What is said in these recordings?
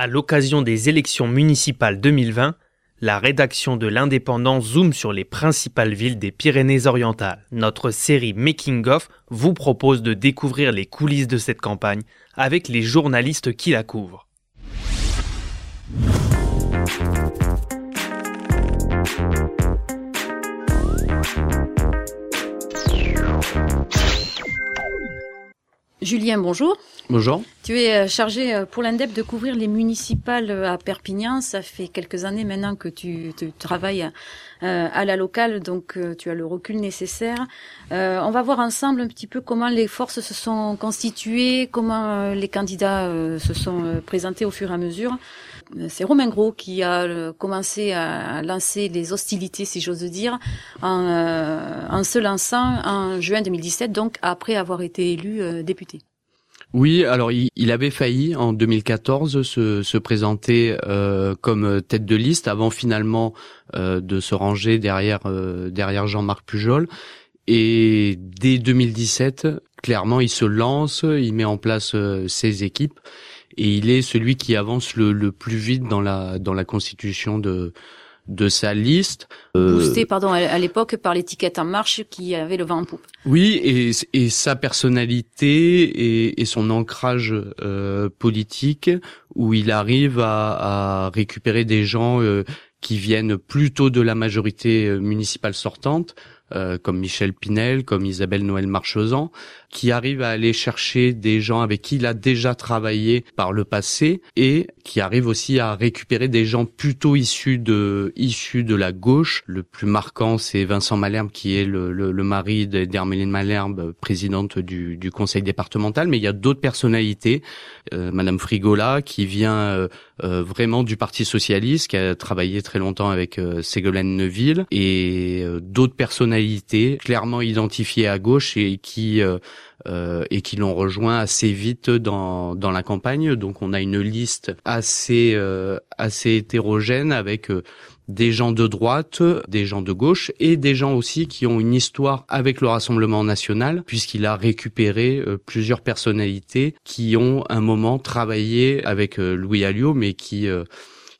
À l'occasion des élections municipales 2020, la rédaction de l'Indépendant zoome sur les principales villes des Pyrénées-Orientales. Notre série Making of vous propose de découvrir les coulisses de cette campagne avec les journalistes qui la couvrent. Julien, bonjour. Bonjour. Tu es euh, chargé euh, pour l'INDEP de couvrir les municipales euh, à Perpignan. Ça fait quelques années maintenant que tu, travailles à la locale, donc tu as le recul nécessaire. on va voir ensemble un petit peu comment les forces se sont constituées, comment les candidats se sont présentés au fur et à mesure. C'est Romain Gros qui a commencé à lancer les hostilités, si j'ose dire, en, en se lançant en juin 2017, donc après avoir été élu député. Oui, alors il, avait failli en 2014 se, se présenter euh, comme tête de liste avant finalement euh, de se ranger derrière euh, derrière Jean-Marc Pujol. Et dès 2017, clairement, il se lance, il met en place ses équipes et il est celui qui avance le, plus vite dans la constitution de de sa liste. Euh, Boosté, pardon, à l'époque par l'étiquette En Marche qui avait le vent en poupe. Oui, et, et sa personnalité et, et son ancrage euh, politique, où il arrive à, à récupérer des gens euh, qui viennent plutôt de la majorité euh, municipale sortante, euh, comme Michel Pinel, comme Isabelle Noël Marchezan, qui arrive à aller chercher des gens avec qui il a déjà travaillé par le passé et qui arrive aussi à récupérer des gens plutôt issus de issus de la gauche. Le plus marquant, c'est Vincent Malherbe qui est le, le, le mari d'Herméline Malherbe, présidente du, du, conseil départemental. Mais il y a d'autres personnalités, euh, Madame Frigola qui vient euh, vraiment du Parti socialiste, qui a travaillé très longtemps avec euh, Ségolène Neuville et d'autres personnalités clairement identifiés à gauche et qui euh, euh, et qui l'ont rejoint assez vite dans dans la campagne. Donc on a une liste assez euh, assez hétérogène avec des gens de droite, des gens de gauche et des gens aussi qui ont une histoire avec le Rassemblement national puisqu'il a récupéré plusieurs personnalités qui ont un moment travaillé avec Louis Alliot mais qui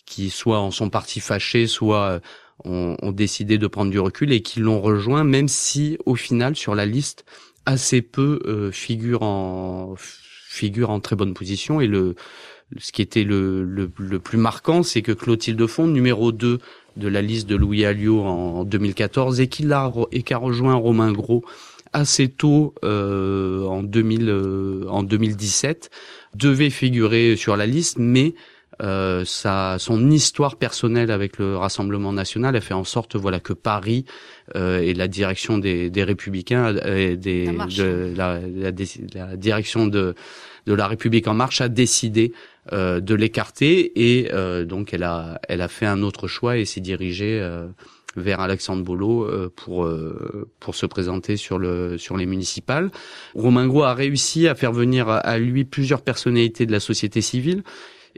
qui soit en sont partis fâchés, soit ont, ont, décidé de prendre du recul et qui l'ont rejoint, même si au final sur la liste assez peu euh, figurent en figure en très bonne position. Et le ce qui était le, le, le plus marquant, c'est que Clotilde Fond, numéro 2 de la liste de Louis Alliot en 2014, et qu'il a et qu'a rejoint Romain Gros assez tôt euh, en 2000 euh, en 2017, devait figurer sur la liste, mais euh, sa, son histoire personnelle avec le Rassemblement national a fait en sorte voilà que Paris euh, et la direction des, des Républicains et des, de, la, la, la, direction de, de la République en marche a décidé euh, de l'écarter et euh, donc elle a elle a fait un autre choix et s'est dirigée euh, vers Alexandre Bolo euh, pour pour se présenter sur le sur les municipales. Romain Gros a réussi à faire venir à lui plusieurs personnalités de la société civile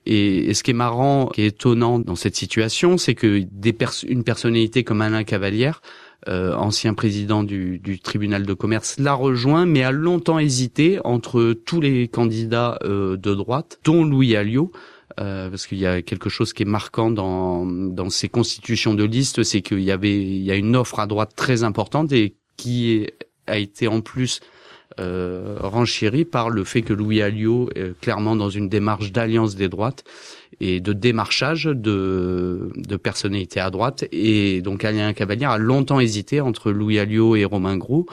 et, ce qui est marrant, qui étonnant dans cette situation, c'est que des une personnalité comme Alain Cavalière, euh, ancien président du, du, tribunal de commerce, l'a rejoint, mais a longtemps hésité entre tous les candidats euh, de droite, dont Louis Alliot. Euh, parce qu'il y a quelque chose qui est marquant dans, dans ces constitutions de liste, c'est qu'il y avait il y a une offre à droite très importante et qui a été en plus euh, renchéri par le fait que Louis Alliot est clairement dans une démarche d'alliance des droites et de démarchage de, de personnalités à droite. Et donc Alain Cavalière a longtemps hésité entre Louis Alliot et Romain Gros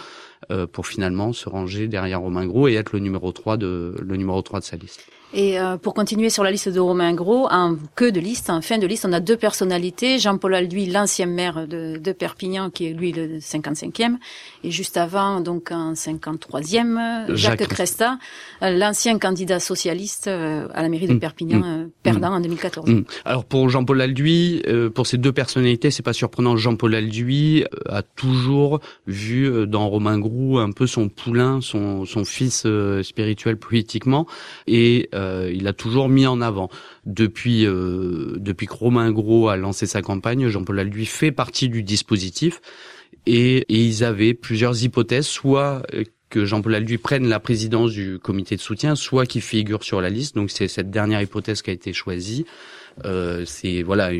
euh, pour finalement se ranger derrière Romain Gros et être le numéro 3 de, le numéro 3 de sa liste. Et euh, pour continuer sur la liste de Romain Gros, en queue de liste, en fin de liste, on a deux personnalités. Jean-Paul Alduy, l'ancien maire de, de, Perpignan, qui est lui le 55e, et juste avant, donc en 53e, Jacques, Cresta, euh, l'ancien candidat socialiste euh, à la mairie de mm. Perpignan, mm. perdant en 2014. Mm. Alors pour Jean-Paul Alduy, pour ces deux personnalités, c'est pas surprenant. Jean-Paul Alduy a toujours vu dans Romain Gros un peu son poulain, son, son fils spirituel politiquement, et euh, il a toujours mis en avant. Depuis, euh, depuis que Romain Gros a lancé sa campagne, Jean-Paul lui fait partie du dispositif. Et, et, ils avaient plusieurs hypothèses, soit euh, que Jean-Paul Alduy prenne la présidence du comité de soutien, soit qu'il figure sur la liste. Donc c'est cette dernière hypothèse qui a été choisie. Euh, c'est voilà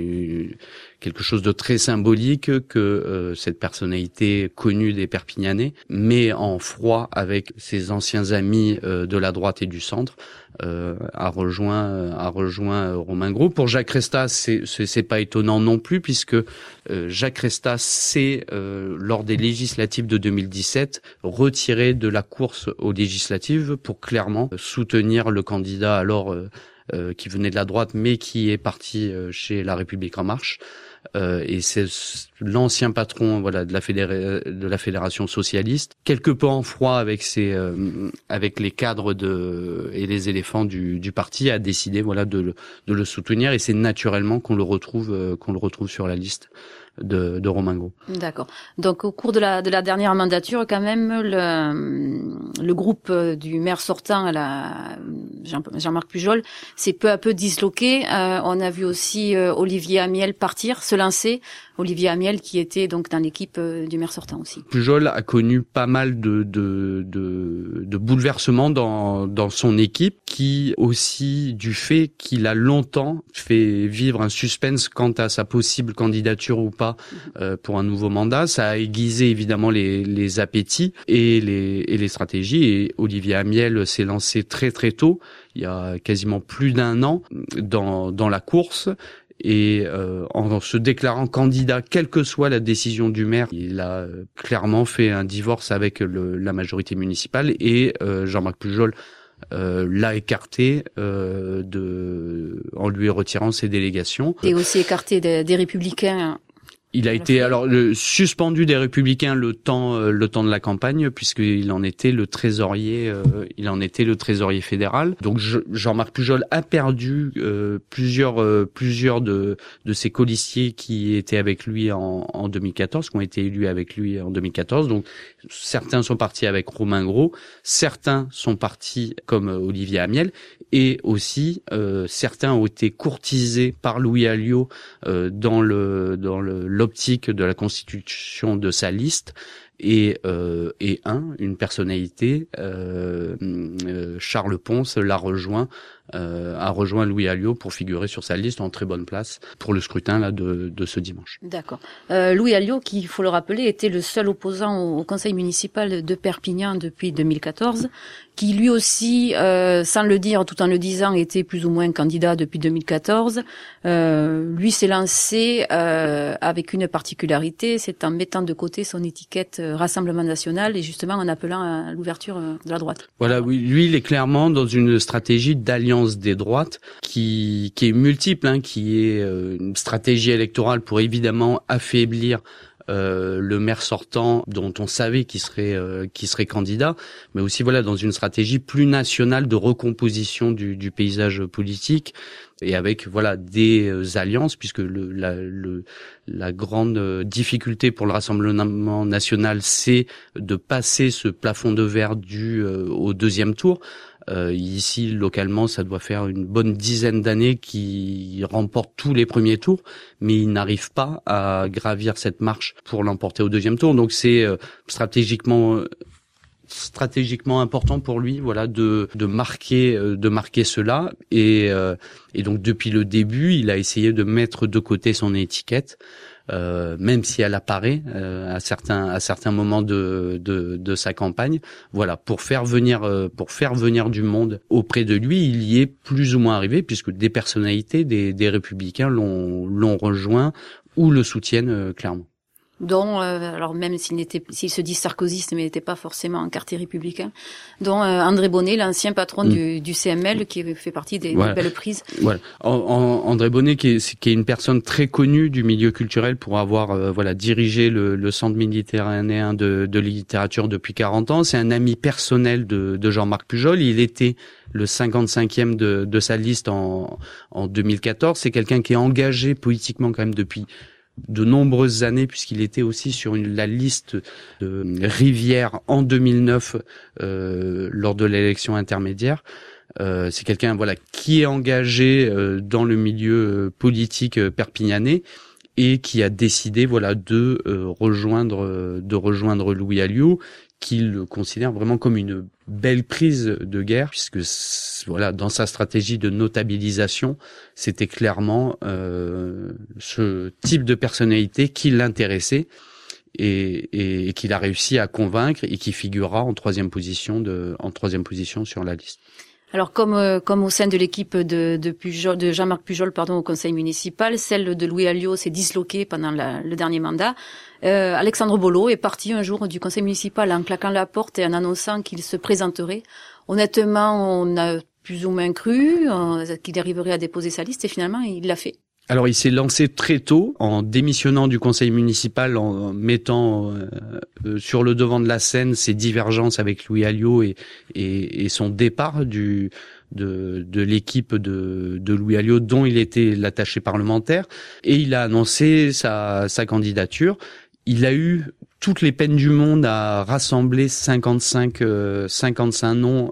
quelque chose de très symbolique que euh, cette personnalité connue des Perpignanais met en froid avec ses anciens amis euh, de la droite et du centre a rejoint a rejoint Romain Gros. Pour Jacques Resta, c'est c'est pas étonnant non plus puisque Jacques Resta s'est lors des législatives de 2017 retiré de la course aux législatives pour clairement soutenir le candidat alors euh, qui venait de la droite, mais qui est parti euh, chez La République en Marche. Euh, et c'est l'ancien patron voilà de la, de la fédération socialiste, quelque peu en froid avec ses avec les cadres de et les éléphants du, du parti, a décidé voilà de le, de le soutenir et c'est naturellement qu'on le retrouve qu'on le retrouve sur la liste de, de. D'accord. Donc au cours de la, de la dernière mandature, quand même, le, groupe du maire sortant, Jean-Marc Pujol, s'est peu à peu disloqué. Euh, on a vu aussi euh, Olivier Amiel partir, se lancer. Olivier Amiel qui était donc dans l'équipe euh, du maire sortant aussi. Pujol a connu pas mal de, de, de, de bouleversements dans, dans son équipe, qui aussi du fait qu'il a longtemps fait vivre un suspense quant à sa possible candidature ou pas euh, pour un nouveau mandat. Ça a aiguisé évidemment les, les appétits et les, et les stratégies. Et Olivier Amiel s'est lancé très très tôt, il y a quasiment plus d'un an, dans, dans la course et euh, en se déclarant candidat, quelle que soit la décision du maire, il a euh, clairement fait un divorce avec le, la majorité municipale et euh, Jean-Marc Pujol euh, l'a écarté euh, de, en lui retirant ses délégations. Et aussi écarté des, des républicains il a été alors le, suspendu des Républicains le temps euh, le temps de la campagne puisqu'il en était le trésorier euh, il en était le trésorier fédéral. Donc Jean-Marc Pujol a perdu euh, plusieurs plusieurs de de ses colistiers qui étaient avec lui en, en 2014 qui ont été élus avec lui en 2014. Donc certains sont partis avec Romain Gros, certains sont partis comme Olivier Amiel et aussi certains ont été courtisés par Louis Alliot dans le dans le l'optique de la constitution de sa liste et, euh, et un, une personnalité, euh, euh Charles Ponce l'a rejoint euh, a rejoint Louis Alliot pour figurer sur sa liste en très bonne place pour le scrutin là de, de ce dimanche. D'accord. Euh, Louis Alliot, qui, il faut le rappeler, était le seul opposant au, conseil municipal de Perpignan depuis 2014, qui lui aussi, euh, sans le dire, tout en le disant, était plus ou moins candidat depuis 2014. Euh, lui s'est lancé euh, avec une particularité, c'est en mettant de côté son étiquette euh, Rassemblement national et justement en appelant à l'ouverture de la droite. Voilà, oui, lui, il est clairement dans une stratégie d'alliance des droites qui, qui est multiple, hein, qui est euh, une stratégie électorale pour évidemment affaiblir euh, le maire sortant dont on savait qu'il serait euh, qui serait candidat, mais aussi voilà dans une stratégie plus nationale de recomposition du, du paysage politique et avec voilà des alliances puisque le, la, le, la grande difficulté pour le Rassemblement national c'est de passer ce plafond de verre du au deuxième tour euh, ici, localement, ça doit faire une bonne dizaine d'années qu'il remporte tous les premiers tours, mais il n'arrive pas à gravir cette marche pour l'emporter au deuxième tour. Donc c'est euh, stratégiquement stratégiquement important pour lui voilà de de marquer euh, de marquer cela et et donc depuis le début il a essayé de mettre de côté son étiquette euh, même si elle apparaît euh, à certains à certains moments de, de, de sa campagne. Voilà, pour faire venir euh, pour faire venir du monde auprès de lui, il y est plus ou moins arrivé puisque des personnalités des, des républicains l'ont l'ont rejoint ou le soutiennent clairement dont, euh, alors même s'il n'était, s'il se dit sarkozyste, mais n'était pas forcément un quartier républicain, dont euh, André Bonnet, l'ancien patron mm. du, du, CML, qui fait partie des, belles prises. Voilà. André Bonnet, qui est, qui est, une personne très connue du milieu culturel pour avoir, euh, voilà, dirigé le, le, centre méditerranéen de, de, littérature depuis 40 ans. C'est un ami personnel de, de Jean-Marc Pujol. Il était le 55e de, de sa liste en, en 2014. C'est quelqu'un qui est engagé politiquement quand même depuis de nombreuses années puisqu'il était aussi sur la liste de Rivière en 2009 euh, lors de l'élection intermédiaire. Euh, c'est quelqu'un voilà qui est engagé euh, dans le milieu politique perpignanais et qui a décidé voilà de rejoindre de rejoindre Louis Alliot qu'il considère vraiment comme une belle prise de guerre, puisque voilà, dans sa stratégie de notabilisation, c'était clairement euh, ce type de personnalité qui l'intéressait et, et, qu'il a réussi à convaincre et qui figurera en troisième position en troisième position sur la liste. Alors comme euh, comme au sein de l'équipe de de, Jean-Marc Pujol pardon au conseil municipal, celle de Louis Alliot s'est disloquée pendant le dernier mandat. Euh, Alexandre Bolo est parti un jour du conseil municipal en claquant la porte et en annonçant qu'il se présenterait. Honnêtement, on a plus ou moins cru euh, qu'il arriverait à déposer sa liste et finalement il l'a fait. Alors il s'est lancé très tôt en démissionnant du conseil municipal, en mettant euh, euh, sur le devant de la scène ses divergences avec Louis Alliot et, son départ de, l'équipe de, Louis Alliot dont il était l'attaché parlementaire et il a annoncé sa, sa candidature. Il a eu toutes les peines du monde à rassembler 55 55 euh, noms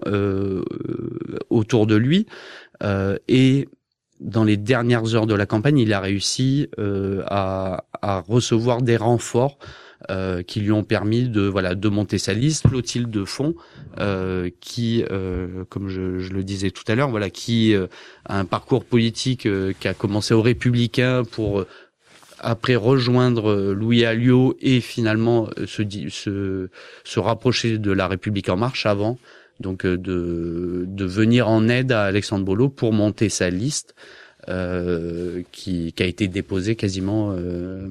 autour de lui et dans les dernières heures de la campagne, il a réussi euh, à, à, recevoir des renforts euh, qui lui ont permis de voilà de monter sa liste. Clotilde de Fond, euh, qui, euh, comme je, je, le disais tout à l'heure, voilà, qui euh, a un parcours politique euh, qui a commencé aux Républicains pour après rejoindre Louis Alliot et finalement se, se, se rapprocher de la République en marche avant donc euh, de, de venir en aide à Alexandre Bolo pour monter sa liste. Euh, qui, a été déposée quasiment euh,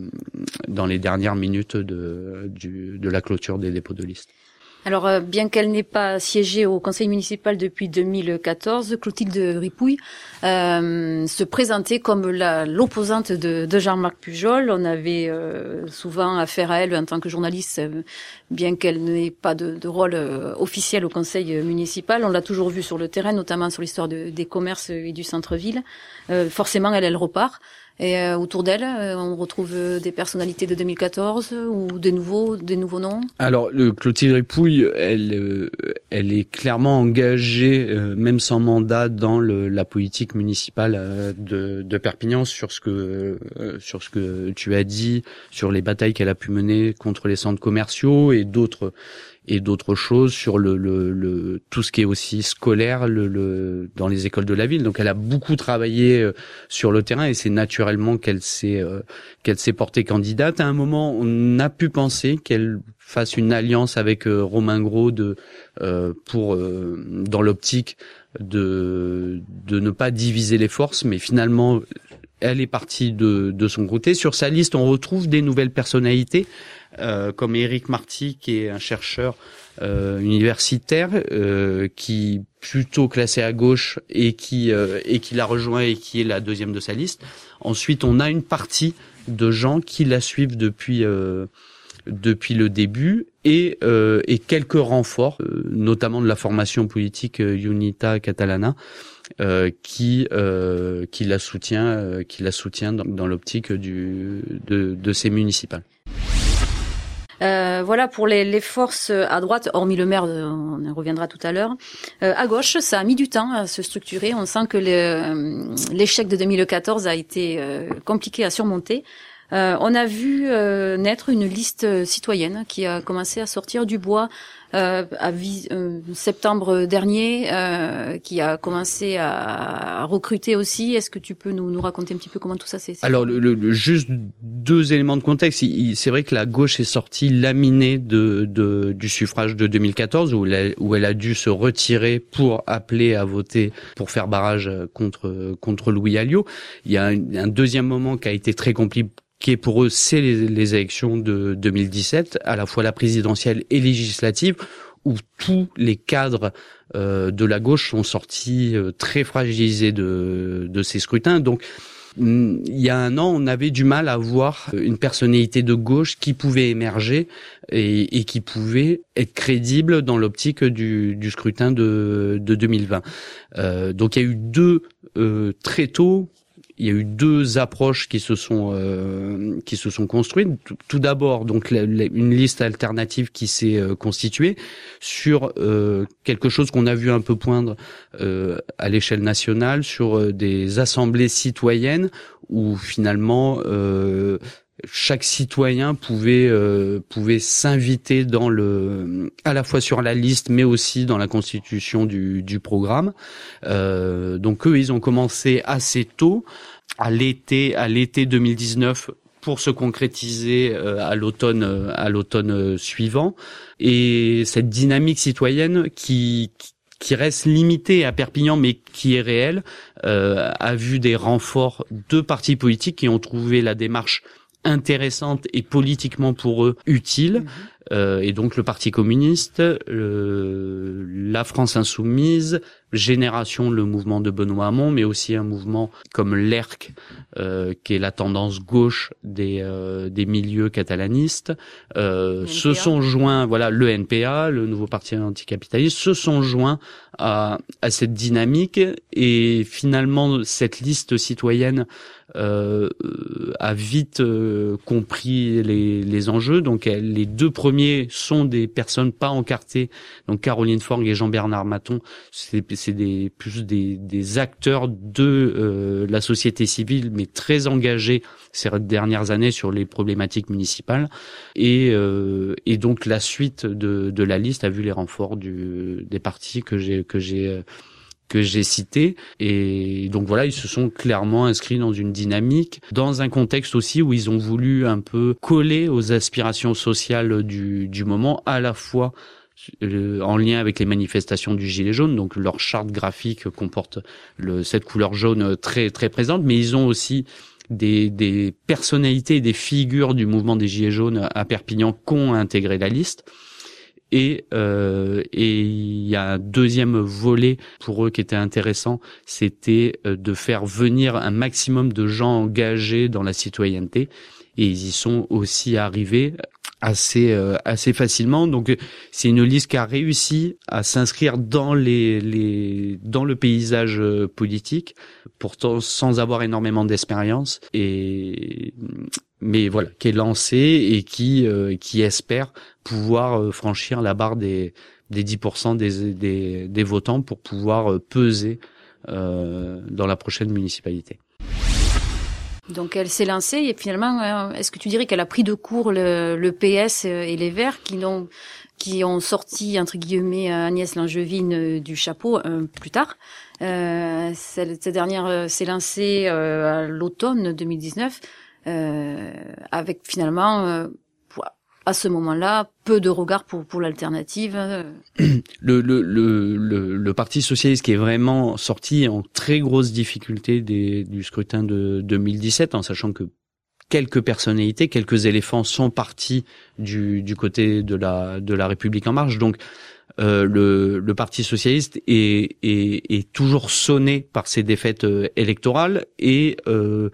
dans les dernières minutes de, de la clôture des dépôts de liste. Alors, euh, bien qu'elle n'ait pas siégé au conseil municipal depuis 2014, Clotilde Ripouille euh, se présentait comme l'opposante de, de Jean-Marc Pujol. On avait euh, souvent affaire à elle en tant que journaliste, euh, bien qu'elle n'ait pas de, rôle officiel au conseil municipal. On l'a toujours vu sur le terrain, notamment sur l'histoire de, des commerces et du centre-ville. forcément, elle, elle repart. Et euh, autour d'elle, euh, on retrouve euh, des personnalités de 2014 ou des nouveaux, des nouveaux noms? Alors, le Clotilde Ripouille, elle, elle est clairement engagée, même sans mandat, dans le, la politique municipale de, de, Perpignan sur ce que sur ce que tu as dit, sur les batailles qu'elle a pu mener contre les centres commerciaux et d'autres et d'autres choses sur le, le, le, tout ce qui est aussi scolaire le, le, dans les écoles de la ville. Donc elle a beaucoup travaillé euh, sur le terrain et c'est naturellement qu'elle s'est euh, qu'elle s'est portée candidate. À un moment, on a pu penser qu'elle fasse une alliance avec euh, Romain Gros de pour dans l'optique de de ne pas diviser les forces, mais finalement elle est partie de, de son côté. Sur sa liste, on retrouve des nouvelles personnalités. Euh, comme Eric Marty, qui est un chercheur euh, universitaire, euh, qui plutôt classé à gauche et qui et qui l'a rejoint et qui est la deuxième de sa liste. Ensuite, on a une partie de gens qui la suivent depuis depuis le début et, et quelques renforts, notamment de la formation politique Unita Catalana, qui qui la soutient qui la soutient dans, dans l'optique du de, de ces municipales. Euh, voilà pour les, forces à droite, hormis le maire, euh, on reviendra tout à l'heure. Euh, à gauche, ça a mis du temps à se structurer. On sent que euh, l'échec de 2014 a été compliqué à surmonter. on a vu naître une liste citoyenne qui a commencé à sortir du bois euh, à euh, septembre dernier, euh, qui a commencé à, recruter aussi. Est-ce que tu peux nous, nous, raconter un petit peu comment tout ça s'est Alors, le, le, juste deux éléments de contexte. C'est vrai que la gauche est sortie laminée de, de du suffrage de 2014, où elle, a, où elle a dû se retirer pour appeler à voter pour faire barrage contre contre Louis Alliot. Il y a un, un deuxième moment qui a été très compliqué qui est pour eux, c'est les, élections de 2017, à la fois la présidentielle et législative, où tous les cadres euh, de la gauche sont sortis euh, très fragilisés de, de ces scrutins. Donc, il y a un an, on avait du mal à voir une personnalité de gauche qui pouvait émerger et, et qui pouvait être crédible dans l'optique du, du, scrutin de, de 2020. Euh, donc il y a eu deux euh, très tôt il y a eu deux approches qui se sont euh, qui se sont construites. Tout, d'abord, donc une liste alternative qui s'est euh, constituée sur euh, quelque chose qu'on a vu un peu poindre euh, à l'échelle nationale sur des assemblées citoyennes où finalement chaque citoyen pouvait euh, pouvait s'inviter dans le à la fois sur la liste mais aussi dans la constitution du, du programme. Euh, donc eux ils ont commencé assez tôt à l'été à l'été 2019 pour se concrétiser euh, à l'automne euh, à l'automne suivant. Et cette dynamique citoyenne qui, qui reste limitée à Perpignan mais qui est réelle euh, a vu des renforts de partis politiques qui ont trouvé la démarche intéressante et politiquement pour eux utile. Mhm. Euh, et donc le Parti communiste, la France insoumise, Génération, le mouvement de Benoît Hamon, mais aussi un mouvement comme l'ERC, euh, qui est la tendance gauche des, euh, des milieux catalanistes, euh, se sont joints, voilà, le NPA, le nouveau parti anticapitaliste, se sont joints à, à cette dynamique. Et finalement cette liste citoyenne euh, a vite euh, compris les, les enjeux. Donc les deux premiers sont des personnes pas encartées, donc Caroline Forgue et Jean-Bernard Maton, c'est c'est des plus des, des acteurs de euh, la société civile, mais très engagés ces dernières années sur les problématiques municipales. Et, euh, et donc la suite de, de la liste a vu les renforts du, des partis que j'ai que j'ai que j'ai et donc voilà ils se sont clairement inscrits dans une dynamique dans un contexte aussi où ils ont voulu un peu coller aux aspirations sociales du, du moment à la fois euh, en lien avec les manifestations du gilet jaune. Donc leur charte graphique comporte le, cette couleur jaune très très présente, mais ils ont aussi des, des personnalités, des figures du mouvement des gilets jaunes à Perpignan qu'ont intégré la liste. Et euh, et il y a un deuxième volet pour eux qui était intéressant, c'était euh, de faire venir un maximum de gens engagés dans la citoyenneté. Et ils y sont aussi arrivés assez euh, assez facilement. Donc c'est une liste qui a réussi à s'inscrire dans les, les dans le paysage euh, politique, pourtant sans avoir énormément d'expérience et mais voilà qui est lancée et qui euh, qui espère pouvoir franchir la barre des des 10% des, des, des votants pour pouvoir peser dans la prochaine municipalité. Donc elle s'est lancée et finalement, euh, est-ce que tu dirais qu'elle a pris de court le, PS et les Verts qui n'ont qui ont sorti entre guillemets Agnès Langevin euh, du chapeau euh, plus tard? Euh, cette, dernière s'est lancée à l'automne 2019 avec finalement à ce moment-là, peu de regard pour, pour l'alternative. Le, le, le, le, Parti socialiste qui est vraiment sorti en très grosse difficulté des, du scrutin de 2017, en sachant que quelques personnalités, quelques éléphants sont partis du, du côté de la, de la République en marche. Donc, euh, le, le, Parti socialiste est, est, est, toujours sonné par ses défaites euh, électorales et euh,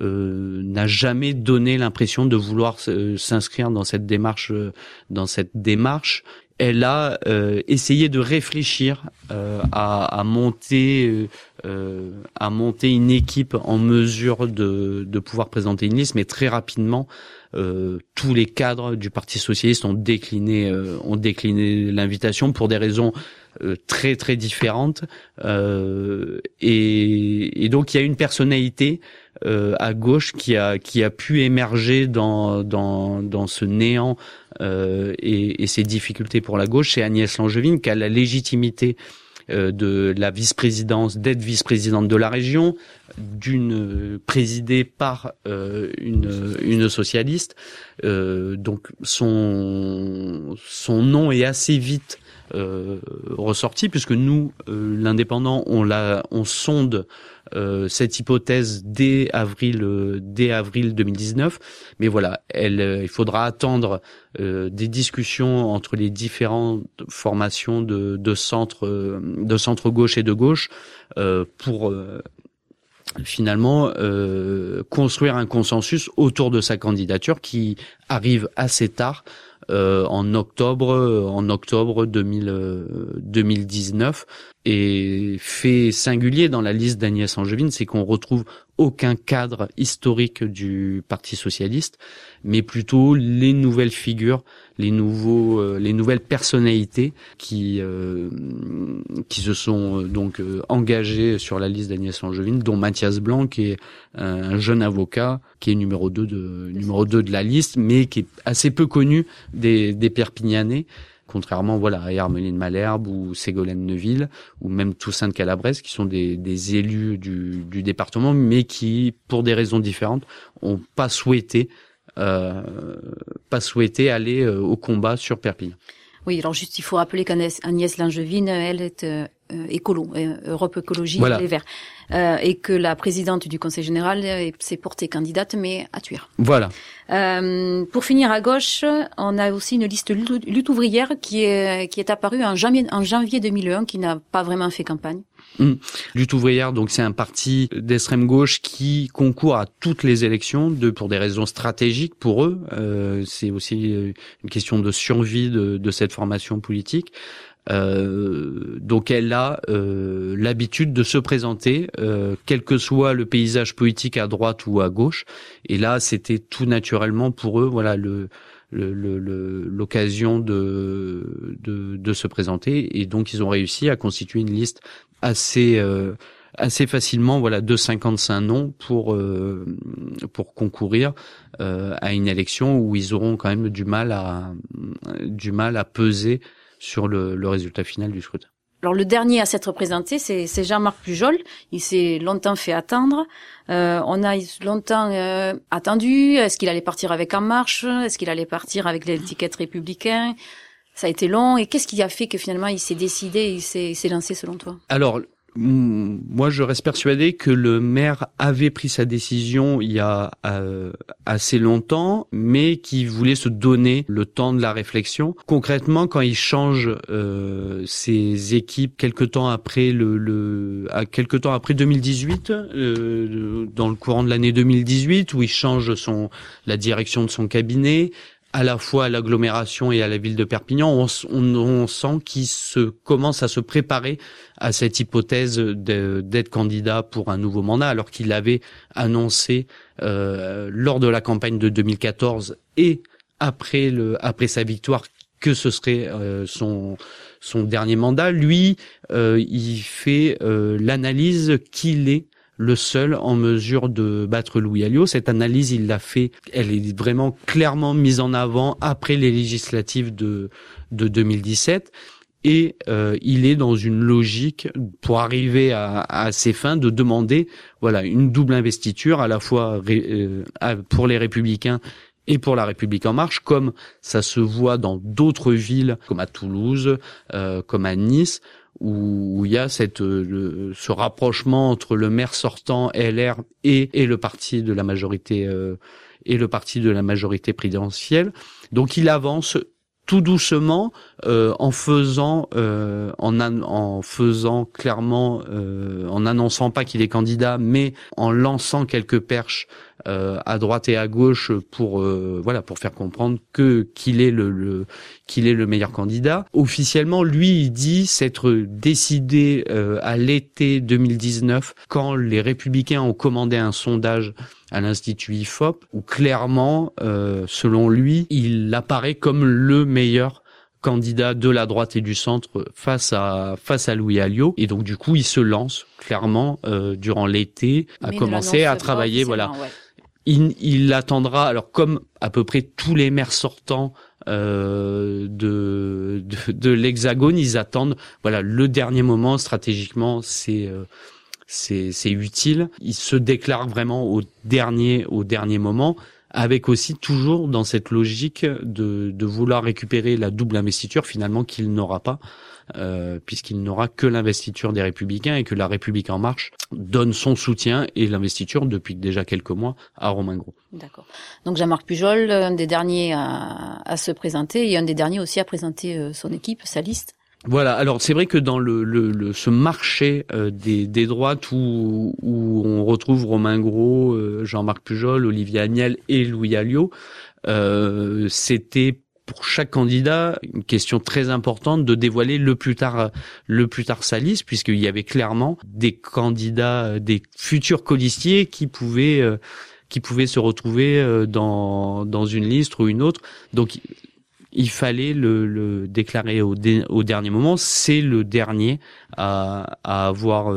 n'a jamais donné l'impression de vouloir s'inscrire dans cette démarche, euh, dans cette démarche. Elle a euh, essayé de réfléchir à, à, monter, à monter une équipe en mesure de, de pouvoir présenter une liste, mais très rapidement, tous les cadres du Parti socialiste ont décliné, ont décliné l'invitation pour des raisons très très différentes. Et, et, donc il y a une personnalité euh, à gauche qui a qui a pu émerger dans dans dans ce néant euh, et, et ses difficultés pour la gauche, c'est Agnès Langevin qui a la légitimité euh, de la vice-présidence, d'être vice-présidente de la région, d'une présidée par euh, une, socialiste. Euh, donc son son nom est assez vite euh, ressorti puisque nous, euh, l'indépendant, on la, on sonde euh, cette hypothèse dès avril, dès avril 2019. Mais voilà, elle, il faudra attendre des discussions entre les différentes formations de, de centre, de centre gauche et de gauche pour finalement euh, construire un consensus autour de sa candidature qui arrive assez tard euh, en octobre en octobre 2000, 2019 et fait singulier dans la liste d'Agnès Angevine c'est qu'on retrouve aucun cadre historique du Parti socialiste mais plutôt les nouvelles figures les nouveaux, les nouvelles personnalités qui qui se sont donc engagées sur la liste d'Agnès Langevin, dont Mathias Blanc, qui est un jeune avocat, qui est numéro 2 de numéro 2 de la liste, mais qui est assez peu connu des, des Perpignanais contrairement voilà à Hermeline Malherbe ou Ségolène Neuville ou même Toussaint de Calabrese qui sont des, des élus du, du, département mais qui pour des raisons différentes ont pas souhaité euh, pas souhaité aller euh, au combat sur Perpignan. Oui, alors juste il faut rappeler qu'Agnès Langevin, elle est euh, euh, écolo, euh, Europe Écologie Les Verts, euh, et que la présidente du Conseil général s'est portée candidate, mais à tuer. Voilà. Euh, pour finir à gauche, on a aussi une liste lutte ouvrière qui est qui est apparue en janvier en janvier 2001, qui n'a pas vraiment fait campagne. Hum. Lutte ouvrière, donc c'est un parti d'extrême gauche qui concourt à toutes les élections, de pour des raisons stratégiques pour eux. Euh, c'est aussi une question de survie de, de cette formation politique. Euh, donc elle a euh, l'habitude de se présenter, euh, quel que soit le paysage politique à droite ou à gauche. Et là, c'était tout naturellement pour eux, voilà le l'occasion de, de, de se présenter et donc ils ont réussi à constituer une liste assez euh, assez facilement voilà de 55 noms pour euh, pour concourir euh, à une élection où ils auront quand même du mal à du mal à peser sur le, le résultat final du scrutin. Alors le dernier à s'être présenté, c'est Jean-Marc Pujol. Il s'est longtemps fait attendre. Euh, on a longtemps euh, attendu. Est-ce qu'il allait partir avec En Marche? Est-ce qu'il allait partir avec l'étiquette républicain? Ça a été long. Et qu'est-ce qui a fait que finalement il s'est décidé, il s'est lancé selon toi? Alors moi, je reste persuadé que le maire avait pris sa décision il y a euh, assez longtemps, mais qui voulait se donner le temps de la réflexion. Concrètement, quand il change euh, ses équipes quelque temps après le, le à quelque temps après 2018, euh, dans le courant de l'année 2018, où il change son la direction de son cabinet, à la fois à l'agglomération et à la ville de Perpignan, on, on, sent qu'il se commence à se préparer à cette hypothèse d'être candidat pour un nouveau mandat, alors qu'il avait annoncé euh, lors de la campagne de 2014 et après le après sa victoire que ce serait euh, son son dernier mandat. Lui, euh, il fait euh, l'analyse qu'il est le seul en mesure de battre Louis Alliot. Cette analyse, il l'a fait, elle est vraiment clairement mise en avant après les législatives de, de 2017 et euh, il est dans une logique pour arriver à, à, ses fins de demander voilà une double investiture à la fois euh, pour les républicains et pour la République en marche, comme ça se voit dans d'autres villes, comme à Toulouse, euh, comme à Nice, où il y a cette euh, ce rapprochement entre le maire sortant LR et, et le parti de la majorité euh, et le parti de la majorité présidentielle. Donc il avance tout doucement euh, en faisant euh, en, en faisant clairement euh, en annonçant pas qu'il est candidat mais en lançant quelques perches à droite et à gauche pour voilà pour faire comprendre que qu'il est le, le qu'il est le meilleur candidat. Officiellement lui il dit s'être décidé à l'été 2019 quand les républicains ont commandé un sondage à l'Institut IFOP, où clairement, euh, selon lui, il apparaît comme le meilleur candidat de la droite et du centre face à face à Louis Alliot. Et donc du coup il se lance clairement euh, durant l'été à commencer à travailler voilà. il, il attendra alors comme à peu près tous les maires sortants euh, de, de, de l'hexagone ils attendent voilà le dernier moment stratégiquement c'est euh, c'est utile. Il se déclare vraiment au dernier au dernier moment avec aussi toujours dans cette logique de, de vouloir récupérer la double investiture finalement qu'il n'aura pas, euh, puisqu'il n'aura que l'investiture des Républicains et que la République en marche donne son soutien et l'investiture depuis déjà quelques mois à Romain Gros. D'accord. Donc Jean-Marc Pujol, un des derniers à, à, se présenter et un des derniers aussi à présenter euh, son équipe, sa liste. Voilà. Alors c'est vrai que dans le, le, ce marché euh, des, des droites où, où on retrouve Romain Gros, euh, Jean-Marc Pujol, Olivier Agnel et Louis Alliot, euh, c'était pour chaque candidat une question très importante de dévoiler le plus tard le plus tard sa liste puisqu'il y avait clairement des candidats, des futurs colistiers qui pouvaient qui pouvaient se retrouver dans dans une liste ou une autre. Donc il fallait le, déclarer au, au, dernier moment. C'est le dernier à, à avoir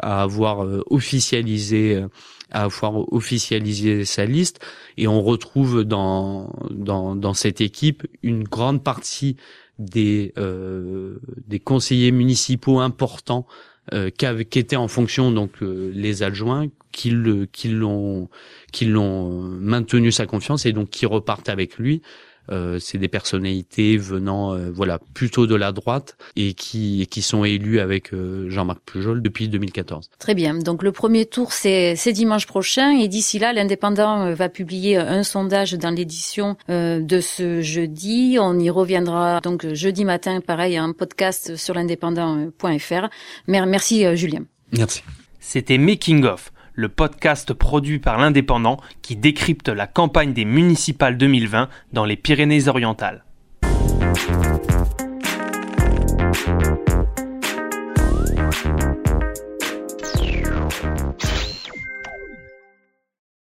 à avoir officialisé à avoir officialisé sa liste et on retrouve dans dans, dans cette équipe une grande partie des euh, des conseillers municipaux importants euh, qui, étaient en fonction donc euh, les adjoints le qui l'ont qui l'ont maintenu sa confiance et donc qui repartent avec lui euh, c'est des personnalités venant euh, voilà plutôt de la droite et qui qui sont élus avec euh, Jean-Marc Pujol depuis 2014. Très bien. Donc le premier tour c'est dimanche prochain et d'ici là l'indépendant va publier un sondage dans l'édition de ce jeudi. On y reviendra donc jeudi matin pareil un podcast sur l'indépendant.fr. Merci Julien. Merci. C'était Making of le podcast produit par l'Indépendant qui décrypte la campagne des municipales 2020 dans les Pyrénées-Orientales.